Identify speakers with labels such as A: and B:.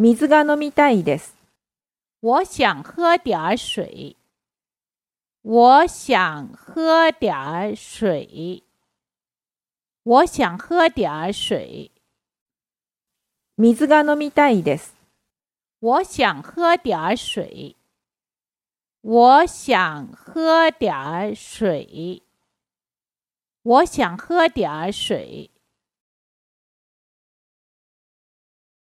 A: 水が飲みたいです。
B: 我想喝点儿水。我想喝点儿水。我想喝点儿水。
A: 水が飲みたいです。
B: 我想喝点儿水。我想喝点儿水。我想喝点儿水。